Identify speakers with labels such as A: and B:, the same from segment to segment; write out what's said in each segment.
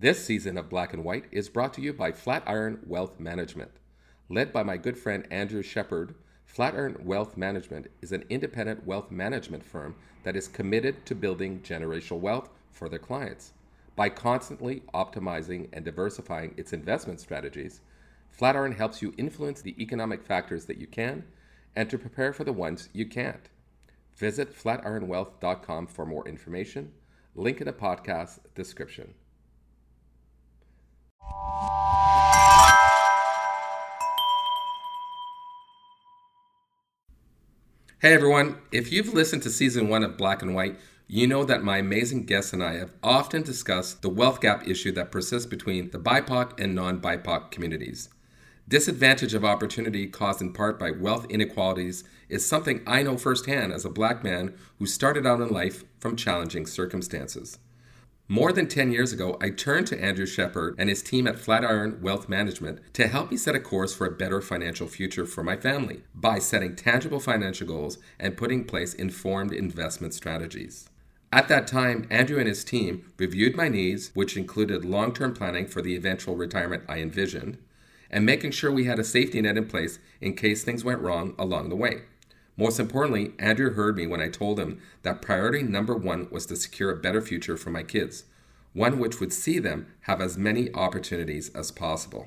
A: This season of Black and White is brought to you by Flatiron Wealth Management. Led by my good friend Andrew Shepard, Flatiron Wealth Management is an independent wealth management firm that is committed to building generational wealth for their clients. By constantly optimizing and diversifying its investment strategies, Flatiron helps you influence the economic factors that you can and to prepare for the ones you can't. Visit flatironwealth.com for more information. Link in the podcast description. Hey everyone, if you've listened to season one of Black and White, you know that my amazing guests and I have often discussed the wealth gap issue that persists between the BIPOC and non BIPOC communities. Disadvantage of opportunity caused in part by wealth inequalities is something I know firsthand as a black man who started out in life from challenging circumstances. More than 10 years ago, I turned to Andrew Shepard and his team at Flatiron Wealth Management to help me set a course for a better financial future for my family by setting tangible financial goals and putting in place informed investment strategies. At that time, Andrew and his team reviewed my needs, which included long term planning for the eventual retirement I envisioned, and making sure we had a safety net in place in case things went wrong along the way. Most importantly, Andrew heard me when I told him that priority number one was to secure a better future for my kids, one which would see them have as many opportunities as possible.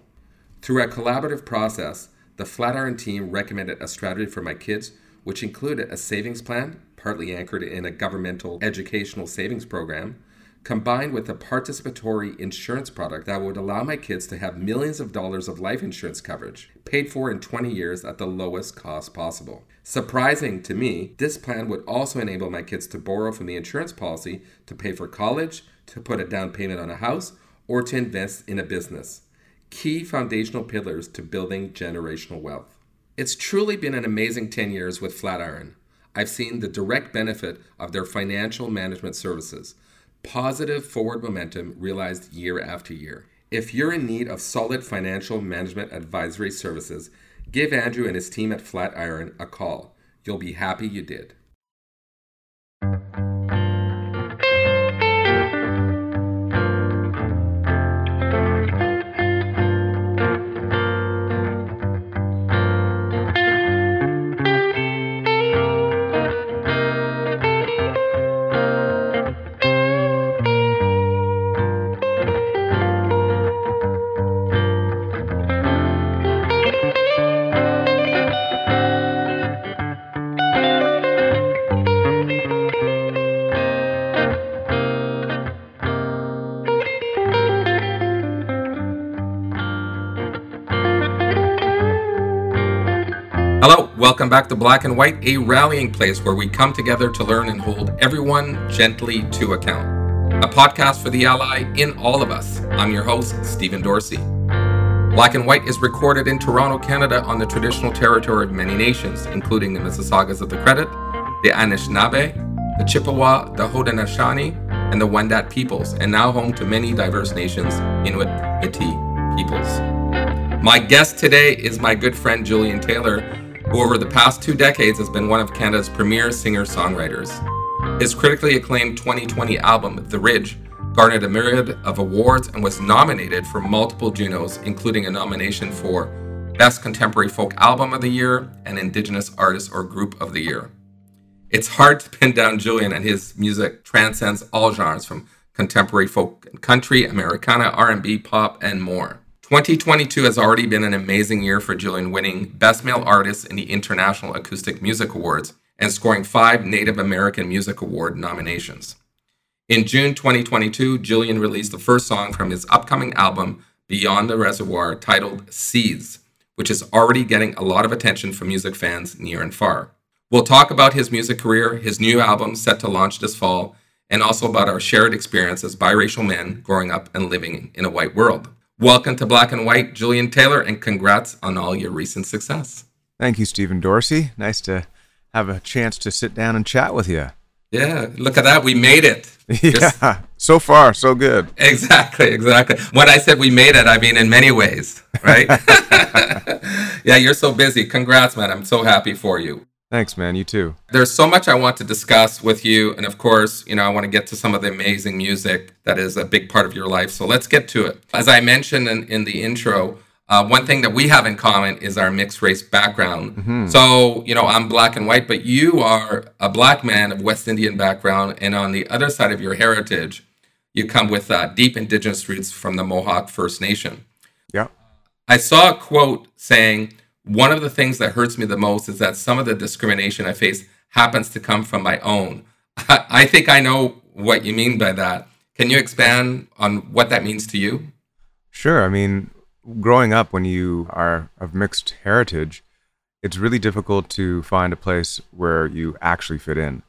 A: Through a collaborative process, the Flatiron team recommended a strategy for my kids, which included a savings plan, partly anchored in a governmental educational savings program, combined with a participatory insurance product that would allow my kids to have millions of dollars of life insurance coverage, paid for in 20 years at the lowest cost possible. Surprising to me, this plan would also enable my kids to borrow from the insurance policy to pay for college, to put a down payment on a house, or to invest in a business. Key foundational pillars to building generational wealth. It's truly been an amazing 10 years with Flatiron. I've seen the direct benefit of their financial management services positive forward momentum realized year after year. If you're in need of solid financial management advisory services, give Andrew and his team at Flatiron a call. You'll be happy you did. Welcome back to Black and White, a rallying place where we come together to learn and hold everyone gently to account. A podcast for the ally in all of us. I'm your host, Stephen Dorsey. Black and White is recorded in Toronto, Canada, on the traditional territory of many nations, including the Mississaugas of the Credit, the Anishinaabe, the Chippewa, the Haudenosaunee, and the Wendat peoples, and now home to many diverse nations, Inuit, Métis peoples. My guest today is my good friend Julian Taylor, who over the past two decades has been one of Canada's premier singer songwriters. His critically acclaimed 2020 album, The Ridge, garnered a myriad of awards and was nominated for multiple Junos, including a nomination for Best Contemporary Folk Album of the Year and Indigenous Artist or Group of the Year. It's hard to pin down Julian, and his music transcends all genres from contemporary folk and country, Americana, R&B, pop, and more. 2022 has already been an amazing year for Julian, winning Best Male Artist in the International Acoustic Music Awards and scoring five Native American Music Award nominations. In June 2022, Julian released the first song from his upcoming album, Beyond the Reservoir, titled Seeds, which is already getting a lot of attention from music fans near and far. We'll talk about his music career, his new album set to launch this fall, and also about our shared experience as biracial men growing up and living in a white world. Welcome to Black and White, Julian Taylor, and congrats on all your recent success.
B: Thank you, Stephen Dorsey. Nice to have a chance to sit down and chat with you.
A: Yeah, look at that. We made it.
B: Yeah, Just, so far, so good.
A: Exactly, exactly. When I said we made it, I mean in many ways, right? yeah, you're so busy. Congrats, man. I'm so happy for you.
B: Thanks, man. You too.
A: There's so much I want to discuss with you. And of course, you know, I want to get to some of the amazing music that is a big part of your life. So let's get to it. As I mentioned in, in the intro, uh, one thing that we have in common is our mixed race background. Mm-hmm. So, you know, I'm black and white, but you are a black man of West Indian background. And on the other side of your heritage, you come with uh, deep indigenous roots from the Mohawk First Nation.
B: Yeah.
A: I saw a quote saying, one of the things that hurts me the most is that some of the discrimination I face happens to come from my own. I think I know what you mean by that. Can you expand on what that means to you?
B: Sure. I mean, growing up when you are of mixed heritage, it's really difficult to find a place where you actually fit in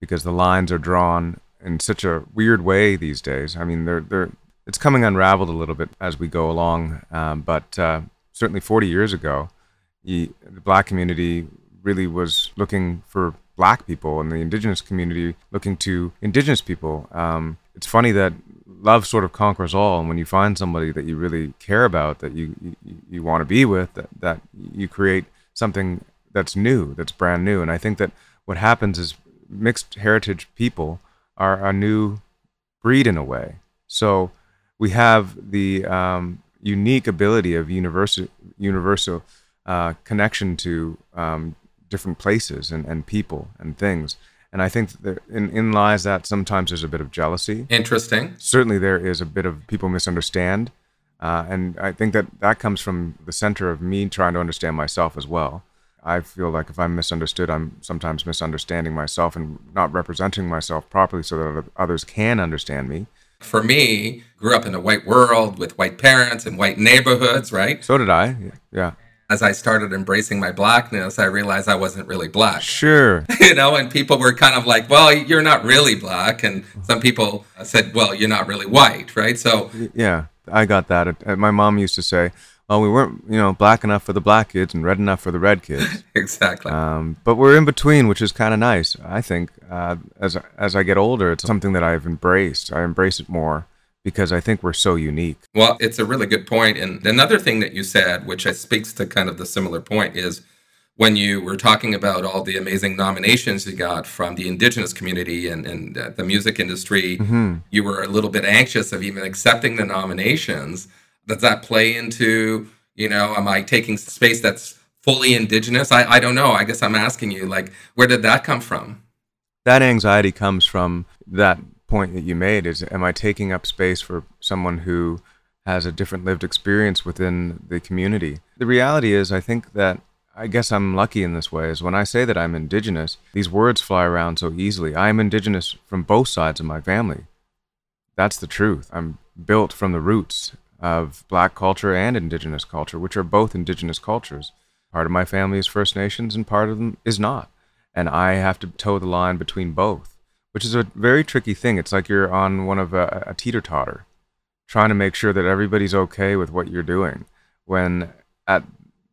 B: because the lines are drawn in such a weird way these days. I mean, they're, they're, it's coming unraveled a little bit as we go along, um, but uh, certainly 40 years ago, the black community really was looking for black people and the indigenous community looking to indigenous people. Um, it's funny that love sort of conquers all, and when you find somebody that you really care about, that you you, you want to be with, that, that you create something that's new, that's brand new. And I think that what happens is mixed heritage people are a new breed in a way. So we have the um, unique ability of universal universal uh, connection to um, different places and, and people and things. And I think that in, in lies that sometimes there's a bit of jealousy.
A: Interesting.
B: Certainly, there is a bit of people misunderstand. Uh, and I think that that comes from the center of me trying to understand myself as well. I feel like if I'm misunderstood, I'm sometimes misunderstanding myself and not representing myself properly so that others can understand me.
A: For me, grew up in a white world with white parents and white neighborhoods, right?
B: So did I. Yeah
A: as I started embracing my blackness, I realized I wasn't really black.
B: Sure.
A: you know, and people were kind of like, well, you're not really black. And some people said, well, you're not really white, right? So,
B: yeah, I got that. My mom used to say, well, we weren't, you know, black enough for the black kids and red enough for the red kids.
A: exactly.
B: Um, but we're in between, which is kind of nice. I think uh, as as I get older, it's something that I've embraced. I embrace it more because I think we're so unique.
A: Well, it's a really good point. And another thing that you said, which speaks to kind of the similar point, is when you were talking about all the amazing nominations you got from the indigenous community and, and uh, the music industry, mm-hmm. you were a little bit anxious of even accepting the nominations. Does that play into, you know, am I taking space that's fully indigenous? I, I don't know. I guess I'm asking you, like, where did that come from?
B: That anxiety comes from that point that you made is am I taking up space for someone who has a different lived experience within the community? The reality is, I think that I guess I'm lucky in this way is when I say that I'm indigenous, these words fly around so easily. I am indigenous from both sides of my family. That's the truth. I'm built from the roots of black culture and indigenous culture, which are both indigenous cultures. Part of my family is First Nations and part of them is not. And I have to toe the line between both which is a very tricky thing. It's like you're on one of a, a teeter totter, trying to make sure that everybody's okay with what you're doing. When at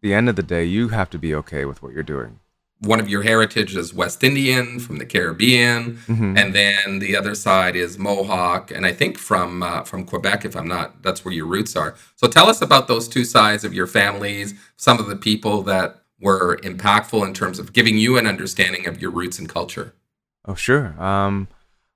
B: the end of the day, you have to be okay with what you're doing.
A: One of your heritage is West Indian from the Caribbean, mm-hmm. and then the other side is Mohawk, and I think from uh, from Quebec, if I'm not, that's where your roots are. So tell us about those two sides of your families, some of the people that were impactful in terms of giving you an understanding of your roots and culture.
B: Oh, sure. Um,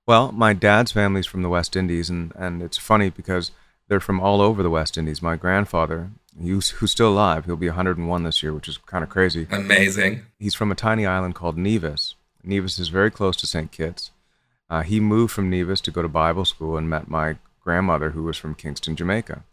B: well, my dad's family's from the West Indies, and, and it's funny because they're from all over the West Indies. My grandfather, who's, who's still alive, he'll be 101 this year, which is kind of crazy.
A: Amazing.
B: He's from a tiny island called Nevis. Nevis is very close to St. Kitts. Uh, he moved from Nevis to go to Bible school and met my grandmother, who was from Kingston, Jamaica.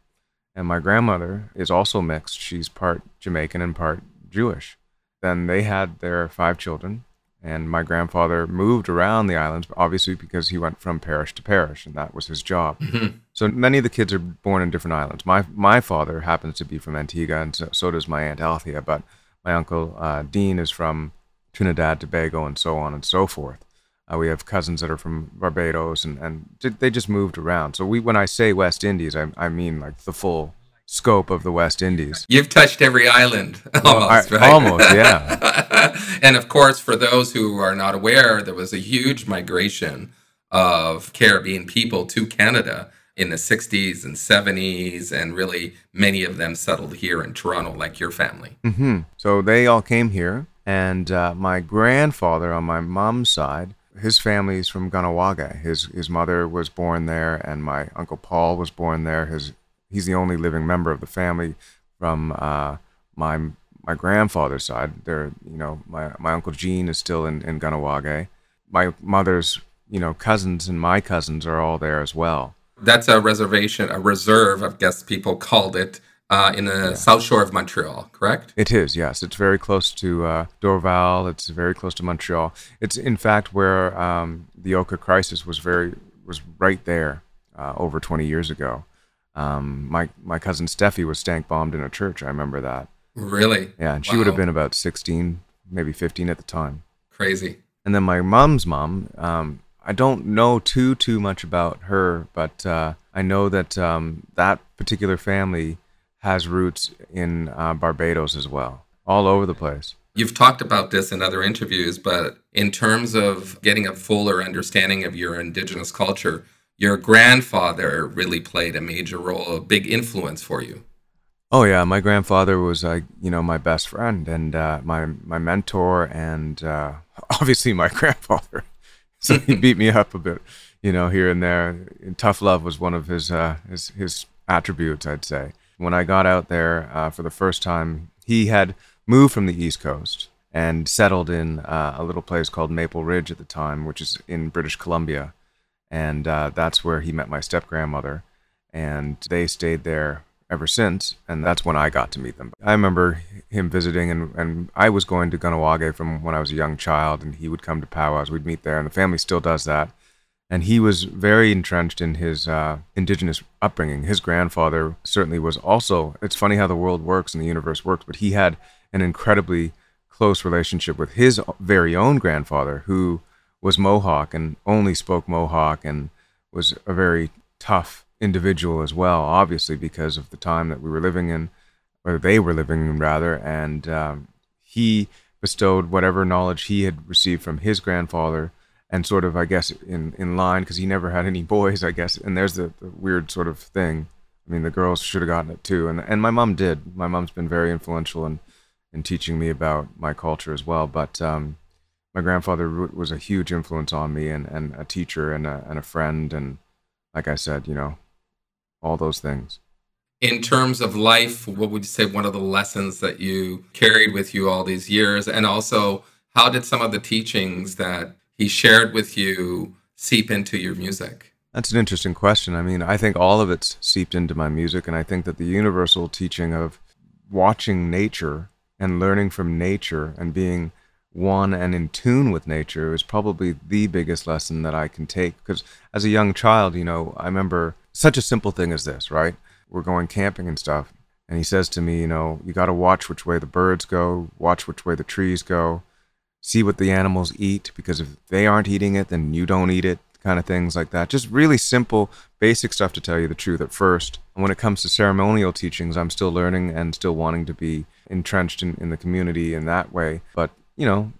B: And my grandmother is also mixed. She's part Jamaican and part Jewish. Then they had their five children. And my grandfather moved around the islands, obviously because he went from parish to parish, and that was his job. Mm-hmm. So many of the kids are born in different islands. My my father happens to be from Antigua, and so, so does my aunt Althea. But my uncle uh, Dean is from Trinidad, Tobago, and so on and so forth. Uh, we have cousins that are from Barbados, and, and they just moved around. So we, when I say West Indies, I, I mean like the full scope of the West Indies.
A: You've touched every island almost,
B: well, I, right? Almost, yeah.
A: and of course, for those who are not aware, there was a huge migration of Caribbean people to Canada in the 60s and 70s, and really many of them settled here in Toronto, like your family.
B: Mm-hmm. So they all came here. And uh, my grandfather on my mom's side, his family is from Kahnawake. His his mother was born there, and my uncle Paul was born there. His he's the only living member of the family from uh, my my grandfather's side. There, you know, my my uncle Gene is still in in Kahnawake. My mother's you know cousins and my cousins are all there as well.
A: That's a reservation, a reserve, I guess people called it, uh, in the yeah. south shore of Montreal, correct?
B: It is, yes. It's very close to uh, Dorval. It's very close to Montreal. It's in fact where um, the Oka crisis was very was right there uh, over 20 years ago. Um, my my cousin Steffi was stank bombed in a church. I remember that.
A: Really?
B: Yeah, and she wow. would have been about 16, maybe 15 at the time.
A: Crazy.
B: And then my mom's mom, um, I don't know too too much about her, but uh, I know that um, that particular family has roots in uh, Barbados as well, all over the place.
A: You've talked about this in other interviews, but in terms of getting a fuller understanding of your indigenous culture, your grandfather really played a major role, a big influence for you.
B: Oh yeah, my grandfather was, uh, you know, my best friend and uh, my my mentor, and uh, obviously my grandfather so he beat me up a bit, you know, here and there. And tough love was one of his uh, his his attributes, I'd say. When I got out there uh, for the first time, he had moved from the East Coast and settled in uh, a little place called Maple Ridge at the time, which is in British Columbia, and uh, that's where he met my step grandmother, and they stayed there ever since, and that's when I got to meet them. I remember him visiting, and, and I was going to Kahnawake from when I was a young child, and he would come to powwows. We'd meet there, and the family still does that. And he was very entrenched in his uh, indigenous upbringing. His grandfather certainly was also. It's funny how the world works and the universe works, but he had an incredibly close relationship with his very own grandfather, who was Mohawk and only spoke Mohawk and was a very tough individual as well, obviously because of the time that we were living in, or they were living in rather, and um, he bestowed whatever knowledge he had received from his grandfather, and sort of, I guess, in in line because he never had any boys, I guess, and there's the, the weird sort of thing. I mean, the girls should have gotten it too, and and my mom did. My mom's been very influential in in teaching me about my culture as well, but. Um, my grandfather was a huge influence on me and, and a teacher and a, and a friend and like I said, you know, all those things.
A: In terms of life, what would you say one of the lessons that you carried with you all these years? And also, how did some of the teachings that he shared with you seep into your music?
B: That's an interesting question. I mean, I think all of it's seeped into my music, and I think that the universal teaching of watching nature and learning from nature and being one and in tune with nature is probably the biggest lesson that I can take. Because as a young child, you know, I remember such a simple thing as this, right? We're going camping and stuff. And he says to me, you know, you got to watch which way the birds go, watch which way the trees go, see what the animals eat, because if they aren't eating it, then you don't eat it, kind of things like that. Just really simple, basic stuff to tell you the truth at first. And when it comes to ceremonial teachings, I'm still learning and still wanting to be entrenched in, in the community in that way. But, you know,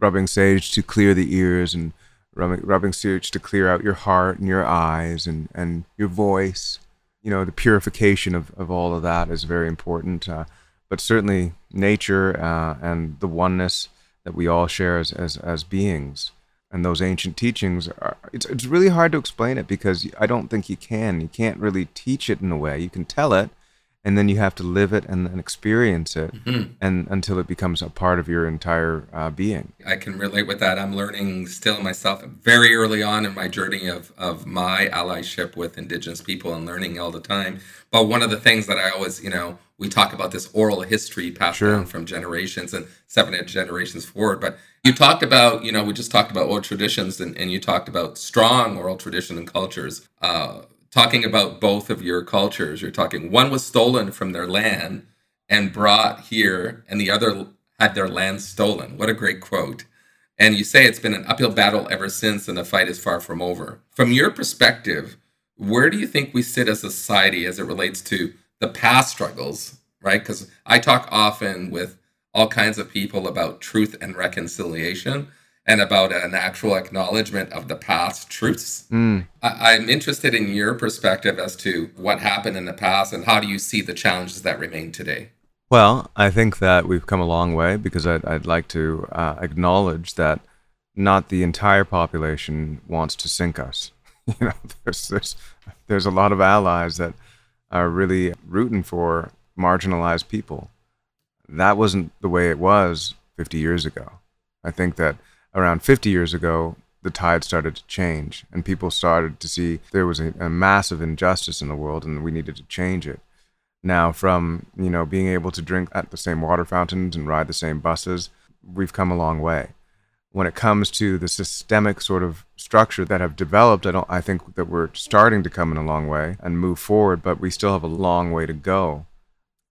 B: rubbing sage to clear the ears and rubbing, rubbing sage to clear out your heart and your eyes and, and your voice. You know, the purification of, of all of that is very important. Uh, but certainly, nature uh, and the oneness that we all share as, as, as beings and those ancient teachings are, it's, it's really hard to explain it because I don't think you can. You can't really teach it in a way. You can tell it, and then you have to live it and, and experience it mm-hmm. and until it becomes a part of your entire uh, being
A: i can relate with that i'm learning still myself very early on in my journey of, of my allyship with indigenous people and learning all the time but one of the things that i always you know we talk about this oral history passed sure. down from generations and seven generations forward but you talked about you know we just talked about oral traditions and, and you talked about strong oral tradition and cultures uh, talking about both of your cultures. You're talking one was stolen from their land and brought here, and the other had their land stolen. What a great quote. And you say it's been an uphill battle ever since, and the fight is far from over. From your perspective, where do you think we sit as a society as it relates to the past struggles, right? Because I talk often with all kinds of people about truth and reconciliation and about an actual acknowledgement of the past truths. Mm. I, am interested in your perspective as to what happened in the past and how do you see the challenges that remain today?
B: Well, I think that we've come a long way because I'd, I'd like to uh, acknowledge that not the entire population wants to sink us. You know, there's, there's, there's a lot of allies that are really rooting for marginalized people. That wasn't the way it was 50 years ago. I think that around 50 years ago, the tide started to change and people started to see there was a, a massive injustice in the world and we needed to change it. Now from you know being able to drink at the same water fountains and ride the same buses we've come a long way. When it comes to the systemic sort of structure that have developed i don't i think that we're starting to come in a long way and move forward but we still have a long way to go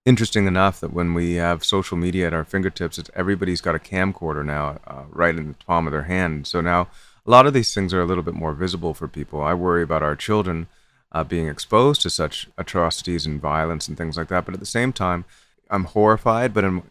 B: interesting enough that when we have social media at our fingertips it's everybody's got a camcorder now uh, right in the palm of their hand so now a lot of these things are a little bit more visible for people i worry about our children uh, being exposed to such atrocities and violence and things like that. But at the same time, I'm horrified, but I'm,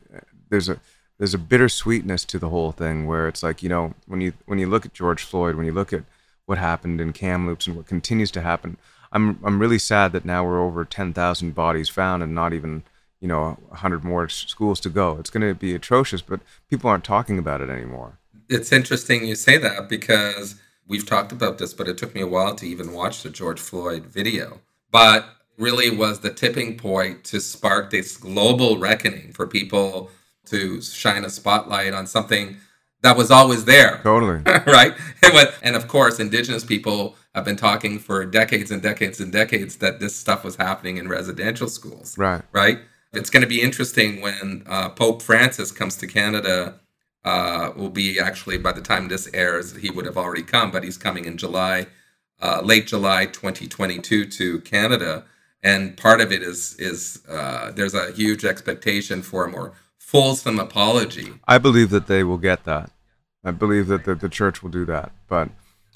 B: there's a there's a bittersweetness to the whole thing where it's like you know when you when you look at George Floyd, when you look at what happened in Kamloops and what continues to happen, I'm I'm really sad that now we're over 10,000 bodies found and not even you know 100 more schools to go. It's going to be atrocious, but people aren't talking about it anymore.
A: It's interesting you say that because We've talked about this, but it took me a while to even watch the George Floyd video. But really was the tipping point to spark this global reckoning for people to shine a spotlight on something that was always there.
B: Totally.
A: right? And, and of course, indigenous people have been talking for decades and decades and decades that this stuff was happening in residential schools.
B: Right.
A: Right? It's going to be interesting when uh, Pope Francis comes to Canada uh, will be actually by the time this airs, he would have already come, but he's coming in July, uh, late July 2022 to Canada. And part of it is is uh, there's a huge expectation for a more fulsome apology.
B: I believe that they will get that. I believe that the, the church will do that, but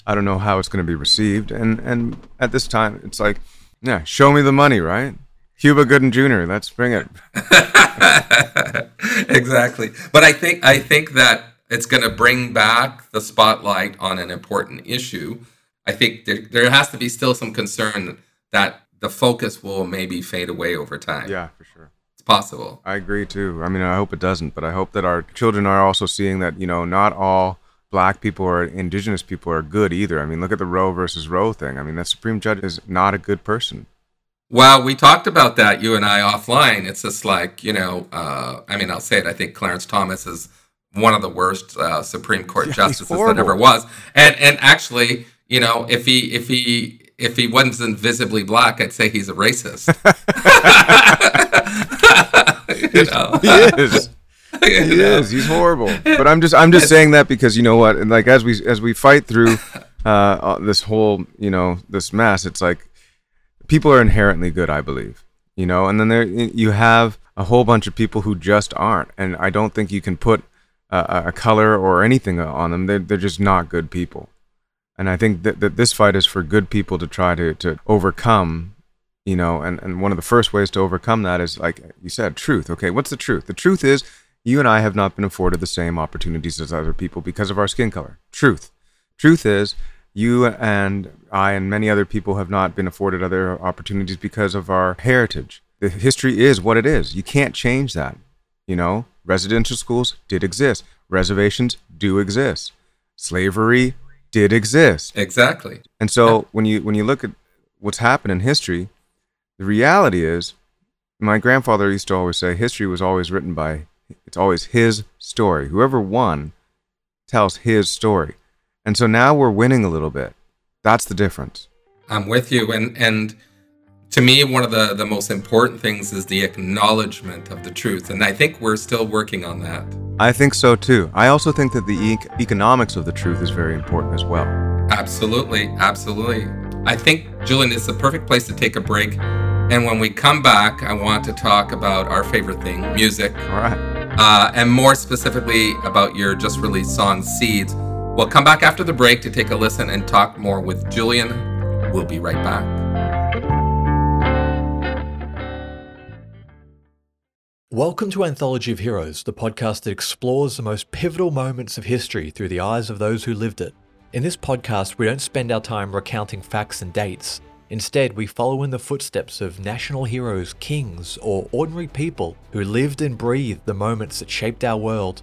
B: I don't know how it's going to be received. And and at this time, it's like, yeah, show me the money, right? Cuba Gooding Jr. Let's bring it.
A: exactly. But I think I think that it's going to bring back the spotlight on an important issue. I think there, there has to be still some concern that the focus will maybe fade away over time.
B: Yeah, for sure.
A: It's possible.
B: I agree too. I mean, I hope it doesn't, but I hope that our children are also seeing that, you know, not all black people or indigenous people are good either. I mean, look at the Roe versus Roe thing. I mean, that Supreme Judge is not a good person.
A: Well, we talked about that, you and I, offline. It's just like, you know, uh, I mean, I'll say it. I think Clarence Thomas is one of the worst uh, Supreme Court yeah, justices that ever was. And and actually, you know, if he if he if he wasn't visibly black, I'd say he's a racist.
B: you know? He is. he is. He's horrible. But I'm just I'm just saying that because you know what? And like as we as we fight through uh, this whole you know this mess, it's like people are inherently good, I believe. You know, and then there you have a whole bunch of people who just aren't, and I don't think you can put a, a color or anything on them. They're they're just not good people, and I think that, that this fight is for good people to try to to overcome. You know, and, and one of the first ways to overcome that is like you said, truth. Okay, what's the truth? The truth is you and I have not been afforded the same opportunities as other people because of our skin color. Truth. Truth is you and I and many other people have not been afforded other opportunities because of our heritage. The history is what it is. You can't change that. You know, residential schools did exist. Reservations do exist. Slavery did exist.
A: Exactly.
B: And so yeah. when you when you look at what's happened in history, the reality is my grandfather used to always say history was always written by it's always his story. Whoever won tells his story. And so now we're winning a little bit. That's the difference.
A: I'm with you. And and to me, one of the, the most important things is the acknowledgement of the truth. And I think we're still working on that.
B: I think so too. I also think that the e- economics of the truth is very important as well.
A: Absolutely. Absolutely. I think, Julian, it's the perfect place to take a break. And when we come back, I want to talk about our favorite thing music.
B: All right.
A: Uh, and more specifically about your just released song, Seeds We'll come back after the break to take a listen and talk more with Julian. We'll be right back.
C: Welcome to Anthology of Heroes, the podcast that explores the most pivotal moments of history through the eyes of those who lived it. In this podcast, we don't spend our time recounting facts and dates. Instead, we follow in the footsteps of national heroes, kings, or ordinary people who lived and breathed the moments that shaped our world.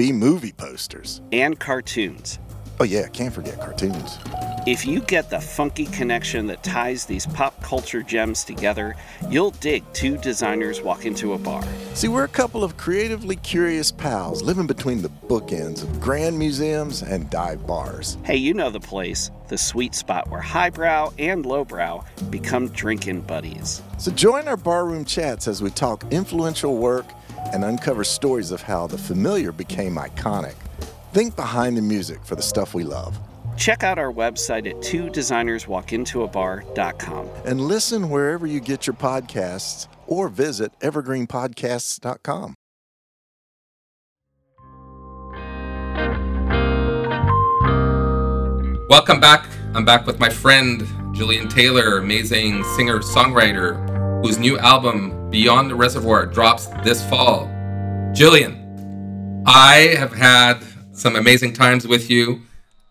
D: B movie posters,
E: and cartoons.
D: Oh, yeah, can't forget cartoons.
E: If you get the funky connection that ties these pop culture gems together, you'll dig two designers walk into a bar.
D: See, we're a couple of creatively curious pals living between the bookends of grand museums and dive bars.
E: Hey, you know the place, the sweet spot where highbrow and lowbrow become drinking buddies.
D: So join our barroom chats as we talk influential work and uncover stories of how the familiar became iconic. Think behind the music for the stuff we love.
E: Check out our website at two designerswalkintoabar.com.
D: And listen wherever you get your podcasts or visit evergreenpodcasts.com.
A: Welcome back. I'm back with my friend Julian Taylor, amazing singer songwriter, whose new album Beyond the Reservoir drops this fall. Julian, I have had some amazing times with you.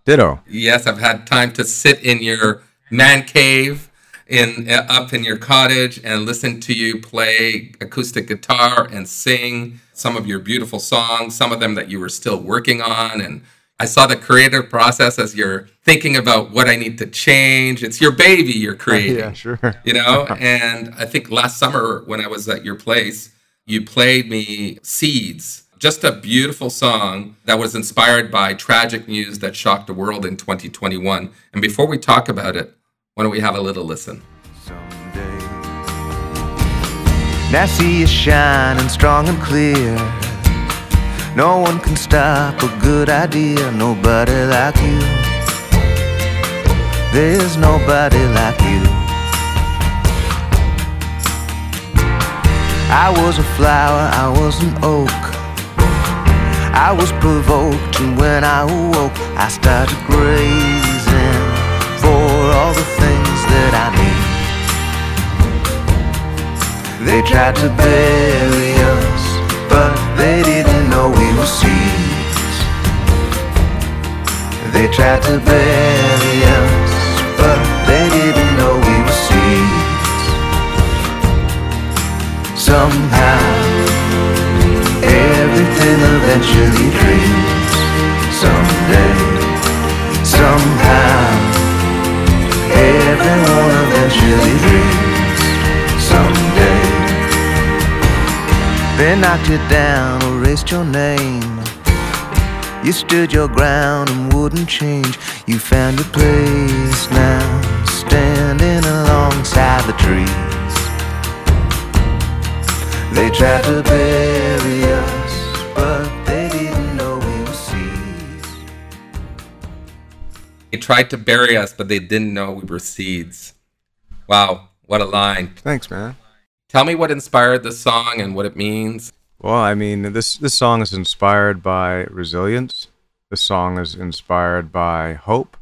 B: Ditto.
A: Yes, I've had time to sit in your man cave in uh, up in your cottage and listen to you play acoustic guitar and sing some of your beautiful songs, some of them that you were still working on and I saw the creative process as you're thinking about what I need to change. It's your baby you're creating.
B: yeah, sure.
A: You know, and I think last summer when I was at your place, you played me Seeds just a beautiful song that was inspired by tragic news that shocked the world in 2021. And before we talk about it, why don't we have a little listen?
F: Someday. Now see you shining strong and clear. No one can stop a good idea, nobody like you. There's nobody like you. I was a flower, I was an oak. I was provoked, and when I awoke, I started grazing for all the things that I need. They tried to bury us, but they didn't were seeds. They tried to bury us, but they didn't know we were seeds. Somehow everything eventually dreams someday, somehow. Everyone eventually dreams They knocked you down, erased your name. You stood your ground and wouldn't change. You found your place now, standing alongside the trees. They tried to bury us, but they didn't know we were seeds.
A: They tried to bury us, but they didn't know we were seeds. Wow, what a line.
B: Thanks, man.
A: Tell me what inspired this song and what it means.
B: Well, I mean, this this song is inspired by resilience. The song is inspired by hope.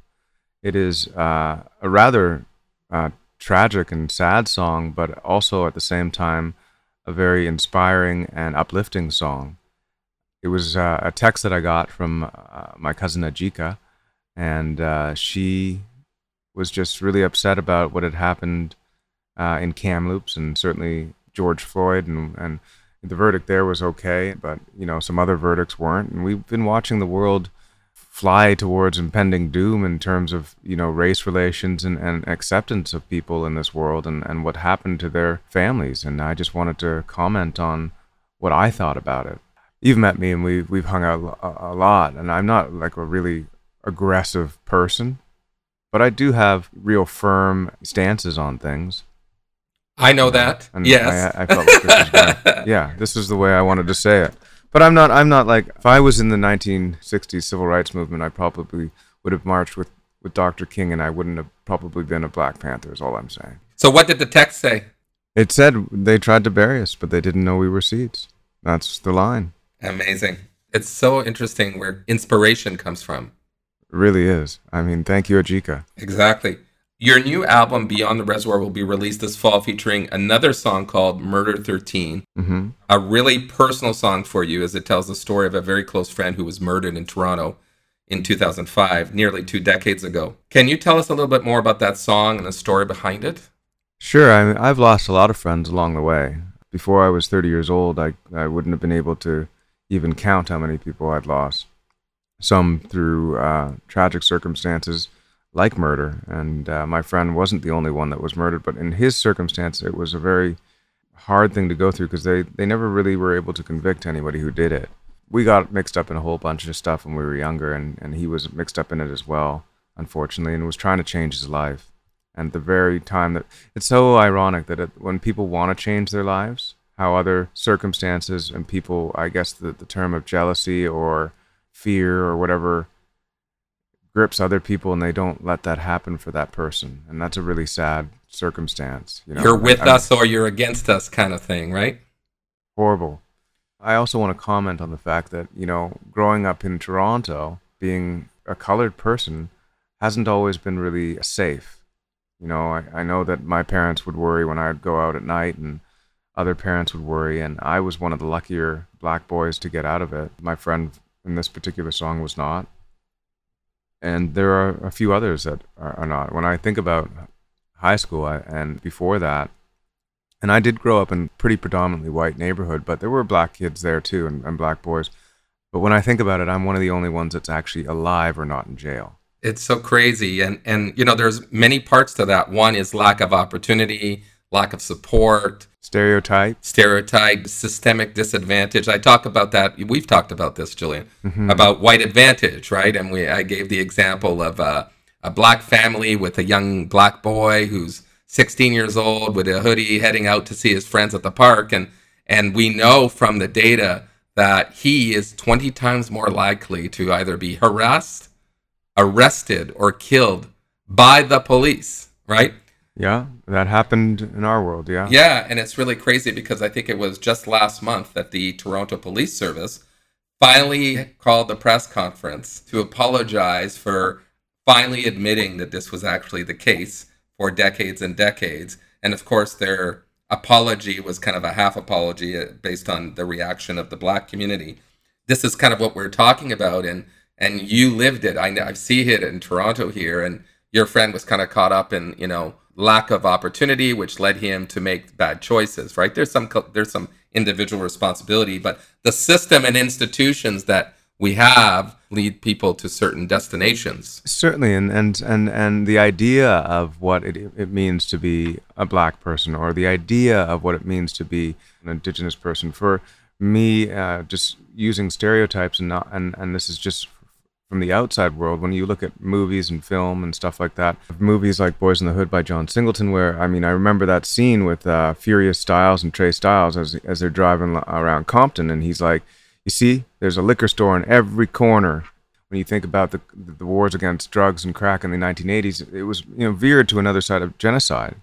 B: It is uh, a rather uh, tragic and sad song, but also at the same time a very inspiring and uplifting song. It was uh, a text that I got from uh, my cousin Ajika, and uh, she was just really upset about what had happened uh, in Kamloops, and certainly George Floyd, and, and the verdict there was okay, but you know some other verdicts weren't. And we've been watching the world fly towards impending doom in terms of you know race relations and, and acceptance of people in this world and, and what happened to their families. And i just wanted to comment on what i thought about it. You've met me and we, we've hung out a, a lot and i'm not like a really aggressive person but i do have real firm stances on things
A: I know that.
B: and
A: yes.
B: I, I felt like this yeah this is the way i wanted to say it but i'm not i'm not like if i was in the 1960s civil rights movement i probably would have marched with with dr king and i wouldn't have probably been a black panther is all i'm saying
A: so what did the text say?
B: it said they tried to bury us but they didn't know we were seeds that's the line
A: Amazing. It's so interesting where inspiration comes from.
B: it really is i mean thank you ajika
A: Exactly. Your new album, Beyond the Reservoir, will be released this fall featuring another song called Murder 13.
B: hmm
A: A really personal song for you as it tells the story of a very close friend who was murdered in Toronto in 2005, nearly two decades ago. Can you tell us a little bit more about that song and the story behind it?
B: Sure. I mean, I've lost a lot of friends along the way. Before I was 30 years old, I, I wouldn't have been able to even count how many people I'd lost. Some through uh, tragic circumstances like murder. And uh, my friend wasn't the only one that was murdered, but in his circumstance, it was a very hard thing to go through because they, they never really were able to convict anybody who did it. We got mixed up in a whole bunch of stuff when we were younger, and, and he was mixed up in it as well, unfortunately, and was trying to change his life and the very time that it's so ironic that it, when people want to change their lives how other circumstances and people i guess the, the term of jealousy or fear or whatever grips other people and they don't let that happen for that person and that's a really sad circumstance you know
A: you're with
B: I'm-
A: us or you're against us, kind of thing, right?
B: horrible. I also want to comment on the fact that, you know, growing up in Toronto, being a colored person hasn't always been really safe. You know, I, I know that my parents would worry when I'd go out at night and other parents would worry, and I was one of the luckier black boys to get out of it. My friend in this particular song was not. And there are a few others that are, are not. When I think about high school I, and before that, and I did grow up in pretty predominantly white neighborhood, but there were black kids there too and, and black boys. But when I think about it, I'm one of the only ones that's actually alive or not in jail.
A: It's so crazy, and and you know, there's many parts to that. One is lack of opportunity, lack of support,
B: Stereotype.
A: stereotype, systemic disadvantage. I talk about that. We've talked about this, Julian,
B: Mhm.
A: about white advantage, right? And we I gave the example of a, a black family with a young black boy who's 16 years old with a hoodie heading out to see his friends at the park and and we know from the data that he is 20 times more likely to either be harassed, arrested or killed by the police, right?
B: Yeah, that happened in our world. Yeah.
A: Yeah, and it's really crazy because I think it was just last month that the Toronto Police Service finally called the press conference to apologize for finally admitting that this was actually the case for decades and decades. And of course, their apology was kind of a half apology uh, based on the reaction of the black community. This is kind of what we're talking about, and and you lived it. I know I see it in Toronto here, and your friend was kind of caught up in you know lack of opportunity, which led him to make bad choices. Right? There's some there's some individual responsibility, but the system and institutions that we have lead people to certain destinations.
B: Certainly, and, and, and, and the idea of what it, it means to be a black person, or the idea of what it means to be an indigenous person, for me, uh, just using stereotypes and not, and, and this is just from the outside world. When you look at movies and film and stuff like that, movies like Boyz n the Hood by John Singleton, where I mean, I remember that scene with uh, Furious Styles and Trey Styles as as they're driving around Compton, and he's like, "You see, there's a liquor store in every corner." when you think about the the wars against drugs and crack in the 1980s, it was you know veered to another side of genocide.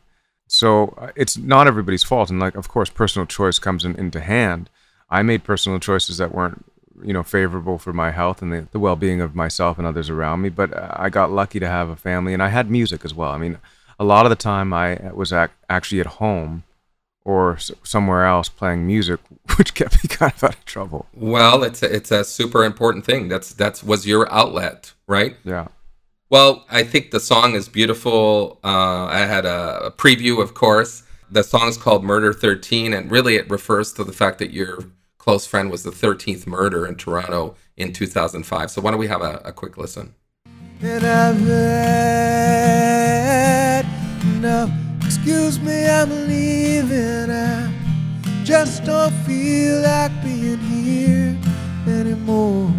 B: So uh, it's not everybody's fault, and like of course, personal choice comes in, into hand. I made personal choices that weren't you know favorable for my health and the, the well-being of myself and others around me. But uh, I got lucky to have a family, and I had music as well. I mean, a lot of the time I was ac- actually at home or s- somewhere else playing music, which kept me kind of out of trouble.
A: Well, it's a, it's a super important thing. That's that's was your outlet, right?
B: Yeah.
A: Well, I think the song is beautiful. Uh, I had a, a preview, of course. The song's called Murder 13, and really it refers to the fact that you're close friend was the 13th murder in Toronto in 2005. So why don't we have a, a quick listen?
G: Enough. Excuse me, I'm leaving. I just don't feel like being here anymore.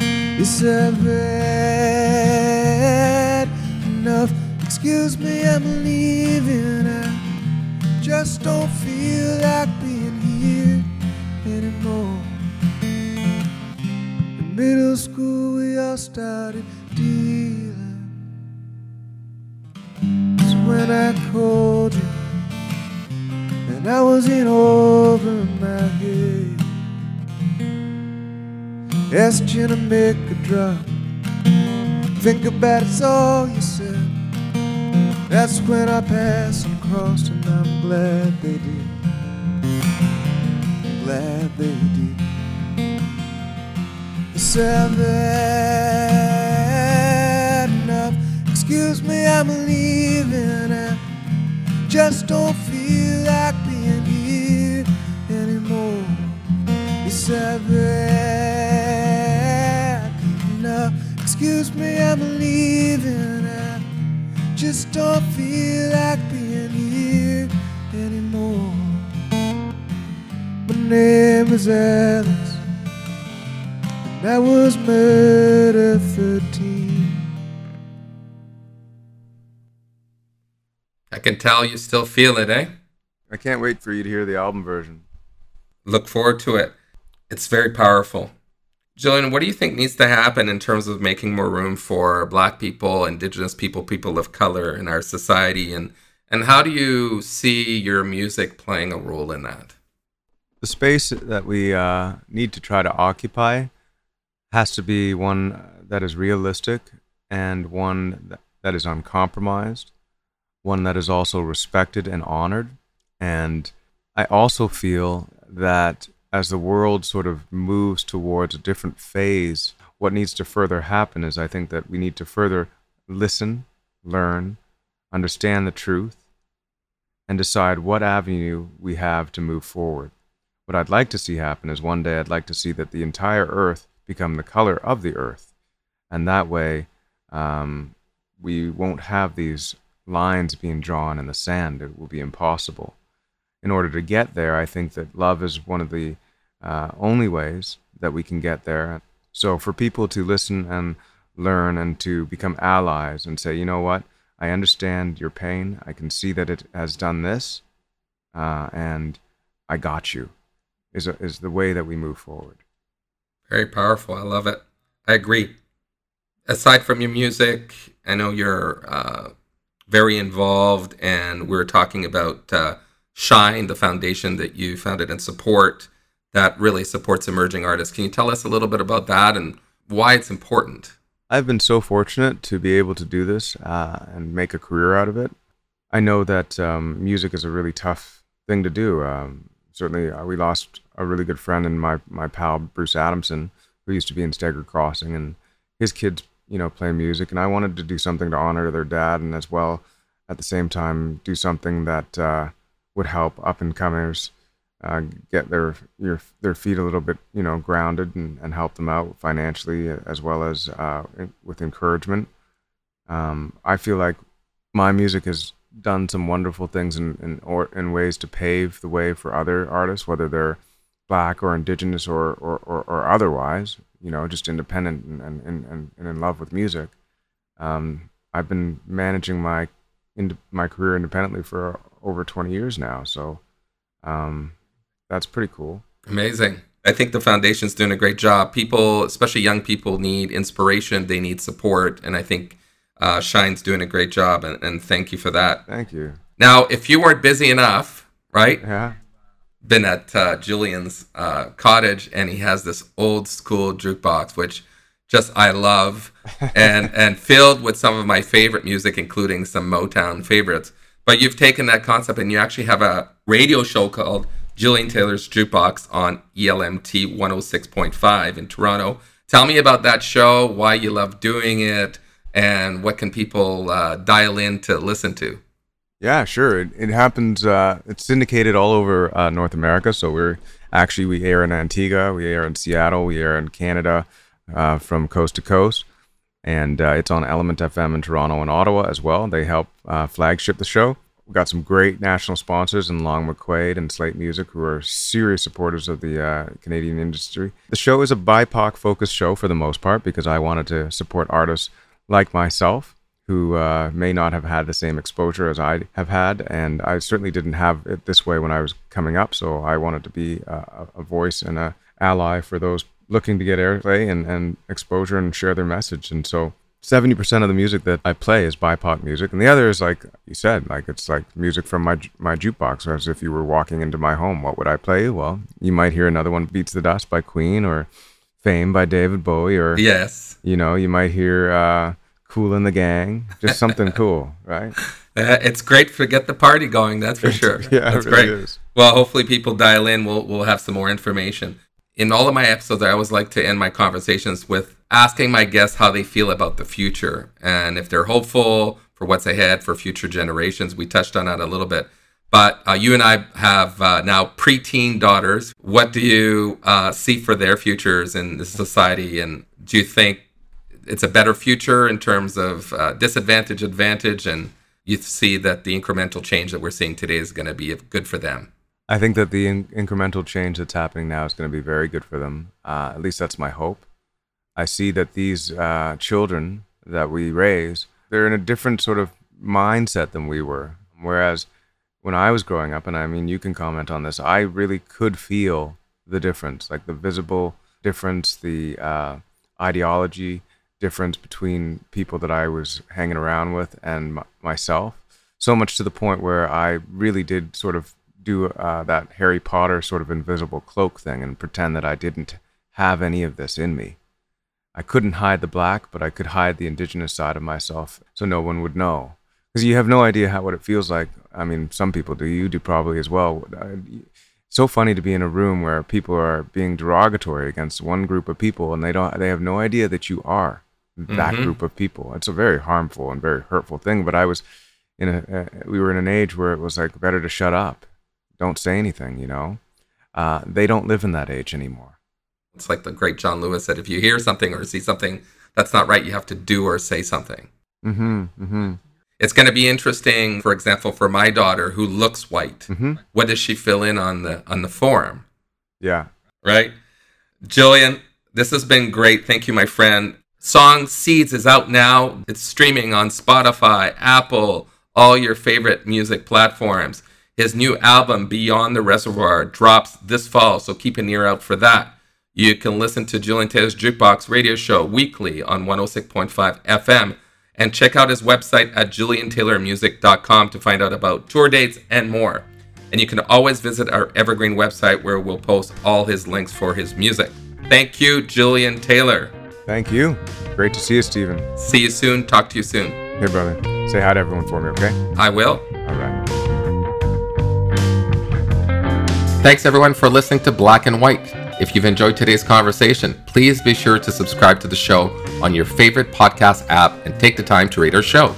G: Yes, I've had enough. Excuse me, I'm leaving. I just don't feel like middle school, we all started dealing. It's when I called you, and I was in over my head. Asked you to make a drop. Think about it's all you said. That's when I passed and crossed, and I'm glad they did. I'm glad they did. Seven enough. Excuse me, I'm leaving. I just don't feel like being here anymore. Seven enough. Excuse me, I'm leaving. I just don't feel like being here anymore. My name is Alex. That was murder 13.
A: I can tell you still feel it, eh?
B: I can't wait for you to hear the album version.
A: Look forward to it. It's very powerful. Julian, what do you think needs to happen in terms of making more room for Black people, Indigenous people, people of color in our society, and and how do you see your music playing a role in that?
B: The space that we uh, need to try to occupy has to be one that is realistic and one that is uncompromised, one that is also respected and honored. And I also feel that as the world sort of moves towards a different phase, what needs to further happen is I think that we need to further listen, learn, understand the truth, and decide what avenue we have to move forward. What I'd like to see happen is one day I'd like to see that the entire earth become the color of the earth. And that way, um, we won't have these lines being drawn in the sand. It will be impossible. In order to get there, I think that love is one of the uh, only ways that we can get there. So, for people to listen and learn and to become allies and say, you know what, I understand your pain. I can see that it has done this, uh, and I got you, is, a, is the way that we move forward.
A: Very powerful. I love it. I agree. Aside from your music, I know you're uh, very involved, and we're talking about uh, Shine, the foundation that you founded and support that really supports emerging artists. Can you tell us a little bit about that and why it's important?
B: I've been so fortunate to be able to do this uh, and make a career out of it. I know that um, music is a really tough thing to do. Um, certainly, uh, we lost a really good friend and my my pal Bruce Adamson, who used to be in Staggered Crossing, and his kids, you know, play music, and I wanted to do something to honor their dad, and as well, at the same time, do something that uh, would help up and comers uh, get their your their feet a little bit, you know, grounded and, and help them out financially as well as uh, with encouragement. Um, I feel like my music has done some wonderful things in in, or, in ways to pave the way for other artists, whether they're black or indigenous or, or, or, or otherwise, you know, just independent and, and, and, and in love with music. Um, I've been managing my in, my career independently for over 20 years now. So um, that's pretty cool.
A: Amazing. I think the foundation's doing a great job. People, especially young people, need inspiration. They need support. And I think uh, Shine's doing a great job. And, and thank you for that.
B: Thank you.
A: Now, if you weren't busy enough, right?
B: Yeah
A: been at uh, Julian's uh, cottage, and he has this old school jukebox, which just I love, and and filled with some of my favorite music, including some Motown favorites. But you've taken that concept, and you actually have a radio show called Julian Taylor's Jukebox on ELMT 106.5 in Toronto. Tell me about that show, why you love doing it, and what can people uh, dial in to listen to.
B: Yeah, sure. It, it happens. Uh, it's syndicated all over uh, North America. So we're Actually, we air in Antigua, we air in Seattle, we air in Canada uh, from coast to coast. And uh, it's on Element FM in Toronto and Ottawa as well. They help uh, flagship the show. We've got some great national sponsors in Long McQuade and Slaight Music who are serious supporters of the uh, Canadian industry. The show is a BIPOC focused show for the most part because I wanted to support artists like myself who uh, may not have had the same exposure as I have had. And I certainly didn't have it this way when I was coming up. So I wanted to be a, a voice and an ally for those looking to get airplay and, and exposure and share their message. And so 70% of the music that I play is BIPOC music. And the other is like you said, like it's like music from my, my jukebox, as if you were walking into my home. What would I play? Well, you might hear another one, Bites the Dust by Queen or Fame by David Bowie or,
A: Yes.
B: you know, you might hear uh, Kool & the Gang, just something cool, right?
A: Uh, it's great to get the party going, that's for sure.
B: yeah,
A: that's
B: really
A: great.
B: is.
A: Well, hopefully people dial in. We'll we'll have some more information. In all of my episodes, I always like to end my conversations with asking my guests how they feel about the future and if they're hopeful for what's ahead for future generations. We touched on that a little bit. But uh, you and I have uh, now preteen daughters. What do you uh, see for their futures in the society? And do you think it's a better future in terms of uh, disadvantage, advantage? And you see that the incremental change that we're seeing today is going to be good for them?
B: I think that the in- incremental change that's happening now is going to be very good for them. Uh, at least that's my hope. I see that these uh, children that we raise, they're in a different sort of mindset than we were. Whereas when I was growing up, and I mean, you can comment on this, I really could feel the difference, like the visible difference, the uh, ideology difference between people that I was hanging around with and m- myself. So much to the point where I really did sort of do uh, that Harry Potter sort of invisible cloak thing and pretend that I didn't have any of this in me. I couldn't hide the black, but I could hide the indigenous side of myself so no one would know. Because you have no idea how what it feels like. I mean, some people do. You do probably as well. Uh, So funny to be in a room where people are being derogatory against one group of people, and they don't. They have no idea that you are that
A: Mhm.
B: group of people. It's a very harmful and very hurtful thing. But I was in a. Uh, we were in an age where it was like better to shut up, don't say anything. You know, uh, they don't live in that age anymore.
A: It's like the great John Lewis said if you hear something or see something that's not right, you have to do or say something.
B: Mm-hmm. Mm-hmm.
A: It's going to be interesting, for example, for my daughter who looks white.
B: Mm-hmm.
A: What does she fill in on the on the form,
B: Yeah.
A: right? Julian, this has been great. Thank you, my friend. Song Seeds is out now. It's streaming on Spotify, Apple, all your favorite music platforms. His new album, Beyond the Reservoir, drops this fall, so keep an ear out for that. You can listen to Julian Taylor's Jukebox radio show weekly on 106.5 FM and check out his website at juliantaylormusic.com to find out about tour dates and more. And you can always visit our Evergreen website where we'll post all his links for his music. Thank you, Julian Taylor.
B: Thank you. Great to see you, Stephen.
A: See you soon. Talk to you soon.
B: Hey, brother. Say hi to everyone for me, okay?
A: I will.
B: All right.
A: Thanks everyone for listening to Black and White. If you've enjoyed today's conversation, please be sure to subscribe to the show on your favorite podcast app and take the time to rate our show.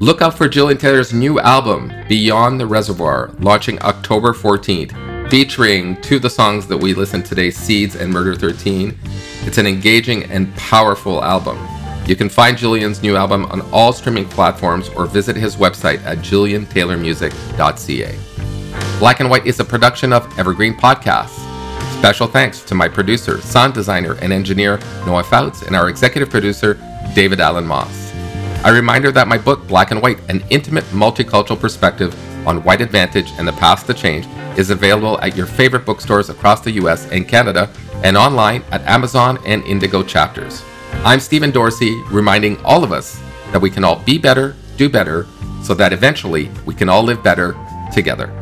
A: Look out for Julian Taylor's new album, Beyond the Reservoir, launching October 14th, featuring two of the songs that we listened today, Seeds and Murder 13. It's an engaging and powerful album. You can find Julian's new album on all streaming platforms or visit his website at juliantaylormusic.ca. Black and White is a production of Evergreen Podcasts. Special thanks to my producer, sound designer, and engineer Noah Fouts, and our executive producer, David Allen Moss. A reminder that my book, Black and White An Intimate Multicultural Perspective on White Advantage and the Path to Change, is available at your favorite bookstores across the US and Canada and online at Amazon and Indigo chapters. I'm Stephen Dorsey, reminding all of us that we can all be better, do better, so that eventually we can all live better together.